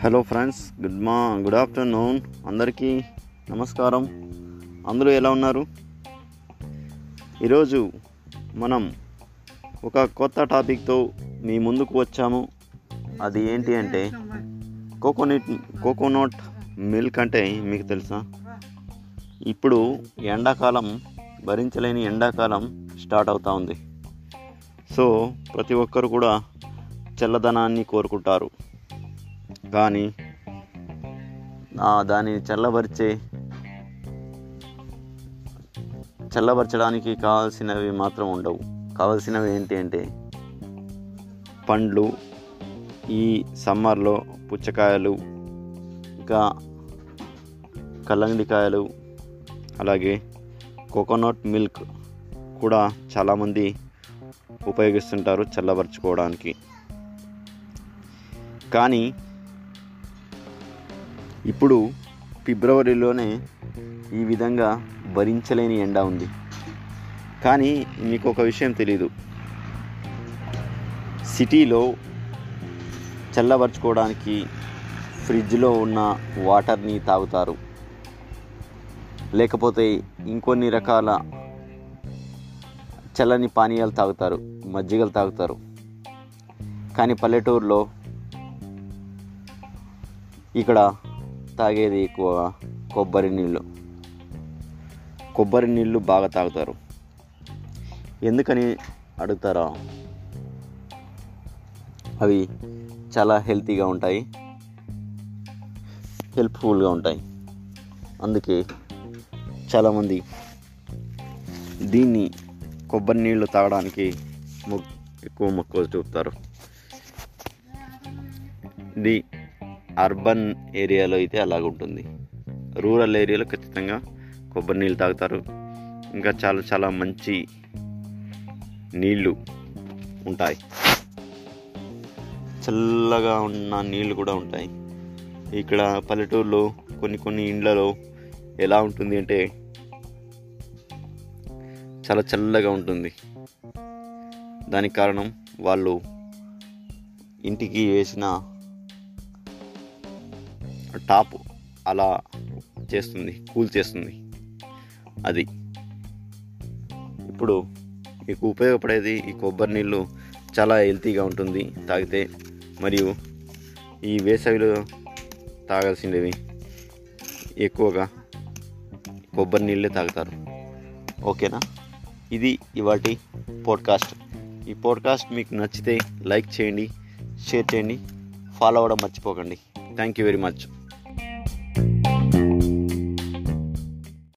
Hello friends good మా good afternoon. అందరికీ నమస్కారం. అందరూ ఎలా ఉన్నారు? ఈరోజు మనం ఒక కొత్త టాపిక్తో మీ ముందుకు వచ్చాము. అది ఏంటి అంటే కోకోనట్ కోకోనట్ మిల్క్ అంటే మీకు తెలుసా? ఇప్పుడు ఎండాకాలం భరించలేని ఎండాకాలం స్టార్ట్ అవుతూ ఉంది. సో ప్రతి ఒక్కరు కూడా చల్లదనాన్ని కోరుకుంటారు. కానీ ఆ దాన్ని చల్లబరిచే చల్లబరచడానికి కావాల్సినవి మాత్రం ఉండవు. కావాల్సినవి ఏంటి అంటే పండ్లు ఈ సమ్మర్లో పుచ్చకాయలు ఇంకా కల్లండికాయలు అలాగే కోకోనట్ మిల్క్ కూడా చాలామంది ఉపయోగిస్తుంటారు చల్లబరుచుకోవడానికి. కానీ ఇప్పుడు ఫిబ్రవరిలోనే ఈ విధంగా భరించలేని ఎండ ఉంది. కానీ మీకు ఒక విషయం తెలీదు. సిటీలో చల్లబరుచుకోవడానికి ఫ్రిడ్జ్లో ఉన్న వాటర్ని తాగుతారు. లేకపోతే ఇంకొన్ని రకాల చల్లని పానీయాలు తాగుతారు మజ్జిగలు తాగుతారు. కానీ పల్లెటూరులో ఇక్కడ తాగేది ఎక్కువగా కొబ్బరి నీళ్ళు. కొబ్బరి నీళ్ళు బాగా తాగుతారు. ఎందుకని అడుగుతారా? అవి చాలా హెల్తీగా ఉంటాయి. హెల్ప్ఫుల్గా ఉంటాయి. అందుకే చాలామంది దీన్ని కొబ్బరి నీళ్ళు తాగడానికి మొ ఎక్కువ మక్కువ చూపుతారు ఇది అర్బన్ ఏరియాలో అయితే అలాగుంటుంది. రూరల్ ఏరియాలో ఖచ్చితంగా కొబ్బరి నీళ్ళు తాగుతారు. ఇంకా చాలా చాలా మంచి నీళ్ళు ఉంటాయి. చల్లగా ఉన్న నీళ్ళు కూడా ఉంటాయి. ఇక్కడ పల్లెటూరులో కొన్ని కొన్ని ఇండ్లలో ఎలా ఉంటుంది అంటే చాలా చల్లగా ఉంటుంది. దానికి కారణం వాళ్ళు ఇంటికి వేసిన టాప్ అలా చేస్తుంది కూల్ చేస్తుంది. అది. ఇప్పుడు మీకు ఉపయోగపడేది ఈ కొబ్బరి నీళ్ళు చాలా హెల్తీగా ఉంటుంది తాగితే. మరియు ఈ వేసవిలో తాగాల్సినవి ఎక్కువగా కొబ్బరి నీళ్ళే తాగుతారు. ఓకేనా? ఇది ఇవాటి పోడ్కాస్ట్. ఈ పోడ్కాస్ట్ మీకు నచ్చితే లైక్ చేయండి షేర్ చేయండి ఫాలో అవ్వడం మర్చిపోకండి. Thank you very much.